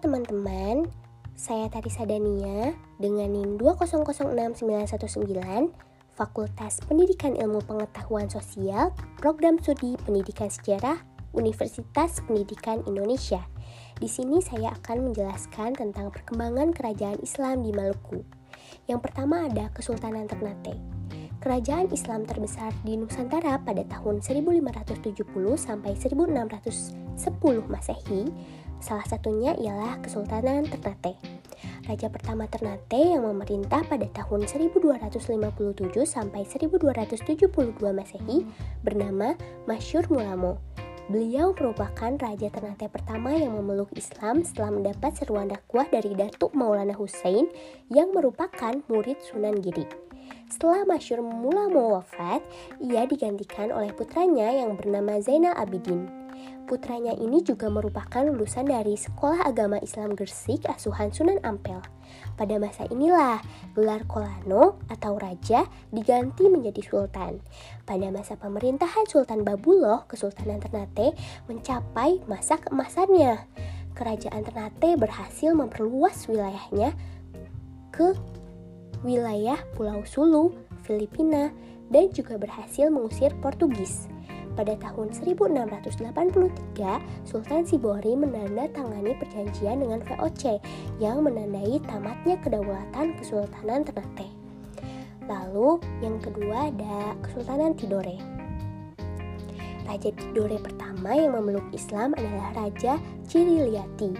teman-teman, saya Tarisa Dania dengan NIM 2006919 Fakultas Pendidikan Ilmu Pengetahuan Sosial Program Studi Pendidikan Sejarah Universitas Pendidikan Indonesia. Di sini saya akan menjelaskan tentang perkembangan kerajaan Islam di Maluku. Yang pertama ada Kesultanan Ternate. Kerajaan Islam terbesar di Nusantara pada tahun 1570 sampai 1610 Masehi Salah satunya ialah Kesultanan Ternate. Raja pertama Ternate yang memerintah pada tahun 1257 sampai 1272 Masehi bernama Masyur Mulamo. Beliau merupakan raja Ternate pertama yang memeluk Islam setelah mendapat seruan dakwah dari Datuk Maulana Hussein yang merupakan murid Sunan Giri. Setelah Masyur Mulamo wafat, ia digantikan oleh putranya yang bernama Zainal Abidin. Putranya ini juga merupakan lulusan dari Sekolah Agama Islam Gersik asuhan Sunan Ampel. Pada masa inilah gelar Kolano atau Raja diganti menjadi Sultan. Pada masa pemerintahan Sultan Babuloh, Kesultanan Ternate mencapai masa keemasannya. Kerajaan Ternate berhasil memperluas wilayahnya ke wilayah Pulau Sulu, Filipina, dan juga berhasil mengusir Portugis. Pada tahun 1683, Sultan Sibori menandatangani perjanjian dengan VOC yang menandai tamatnya kedaulatan Kesultanan Ternate. Lalu yang kedua ada Kesultanan Tidore. Raja Tidore pertama yang memeluk Islam adalah Raja Ciriliati.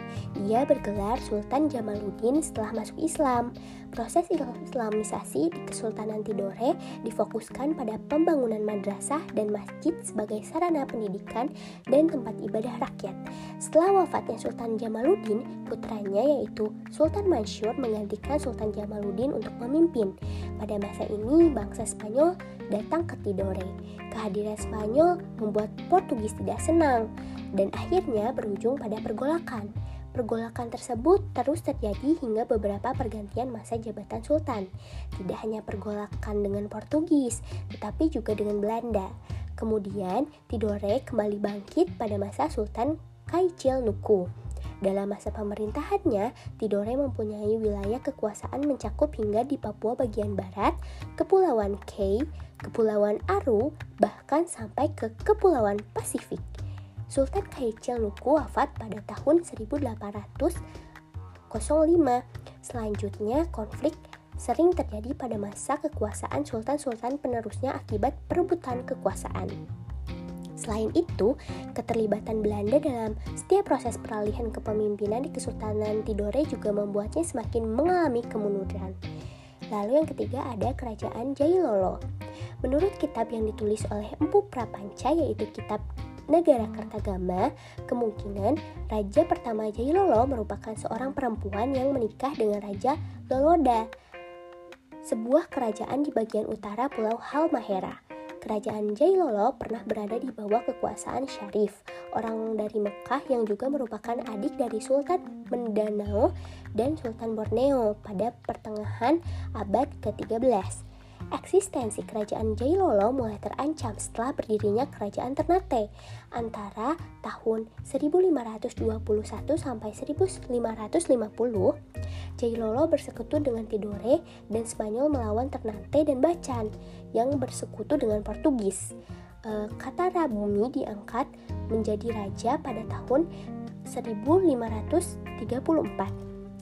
Ia bergelar Sultan Jamaluddin setelah masuk Islam. Proses Islamisasi di Kesultanan Tidore difokuskan pada pembangunan madrasah dan masjid sebagai sarana pendidikan dan tempat ibadah rakyat. Setelah wafatnya Sultan Jamaluddin, putranya yaitu Sultan Mansur menggantikan Sultan Jamaluddin untuk memimpin. Pada masa ini, bangsa Spanyol datang ke Tidore. Kehadiran Spanyol membuat Portugis tidak senang dan akhirnya berujung pada pergolakan. Pergolakan tersebut terus terjadi hingga beberapa pergantian masa jabatan sultan. Tidak hanya pergolakan dengan Portugis, tetapi juga dengan Belanda. Kemudian, Tidore kembali bangkit pada masa Sultan Kaichil Nuku. Dalam masa pemerintahannya, Tidore mempunyai wilayah kekuasaan mencakup hingga di Papua bagian barat, Kepulauan Kei, Kepulauan Aru, bahkan sampai ke Kepulauan Pasifik. Sultan Kaichil Nuku wafat pada tahun 1805. Selanjutnya, konflik sering terjadi pada masa kekuasaan sultan-sultan penerusnya akibat perebutan kekuasaan. Selain itu, keterlibatan Belanda dalam setiap proses peralihan kepemimpinan di Kesultanan Tidore juga membuatnya semakin mengalami kemunduran. Lalu yang ketiga ada Kerajaan Jailolo. Menurut kitab yang ditulis oleh Empu Prapanca yaitu kitab negara Kartagama, kemungkinan raja pertama Jailolo merupakan seorang perempuan yang menikah dengan Raja Loloda, sebuah kerajaan di bagian utara Pulau Halmahera. Kerajaan Jailolo pernah berada di bawah kekuasaan Syarif, orang dari Mekah yang juga merupakan adik dari Sultan Mendanao dan Sultan Borneo pada pertengahan abad ke-13. Eksistensi kerajaan Jailolo mulai terancam setelah berdirinya kerajaan Ternate antara tahun 1521 sampai 1550. Jailolo bersekutu dengan Tidore dan Spanyol melawan Ternate dan Bacan yang bersekutu dengan Portugis. E, kata Rabumi diangkat menjadi raja pada tahun 1534.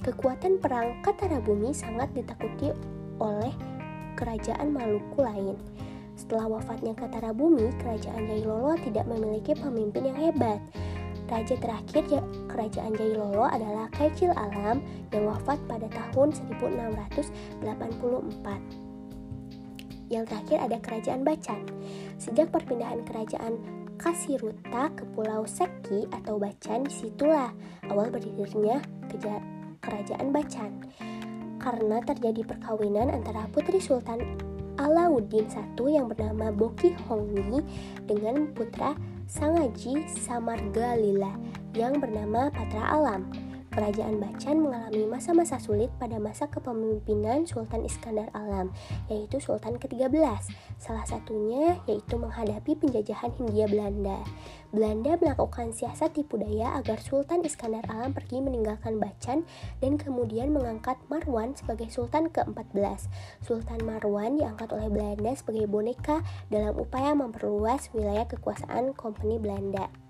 Kekuatan perang Katarabumi sangat ditakuti oleh kerajaan Maluku lain. Setelah wafatnya Katara Bumi, kerajaan Jailolo tidak memiliki pemimpin yang hebat. Raja terakhir kerajaan Jailolo adalah Kaichil Alam yang wafat pada tahun 1684. Yang terakhir ada kerajaan Bacan. Sejak perpindahan kerajaan Kasiruta ke Pulau Seki atau Bacan, di situlah awal berdirinya kerajaan Bacan karena terjadi perkawinan antara putri Sultan Alauddin I yang bernama Boki Hongni dengan putra Sangaji Samargalila yang bernama Patra Alam. Kerajaan Bacan mengalami masa-masa sulit pada masa kepemimpinan Sultan Iskandar Alam, yaitu Sultan ke-13. Salah satunya yaitu menghadapi penjajahan Hindia Belanda. Belanda melakukan siasat tipu daya agar Sultan Iskandar Alam pergi meninggalkan Bacan dan kemudian mengangkat Marwan sebagai Sultan ke-14. Sultan Marwan diangkat oleh Belanda sebagai boneka dalam upaya memperluas wilayah kekuasaan Kompeni Belanda.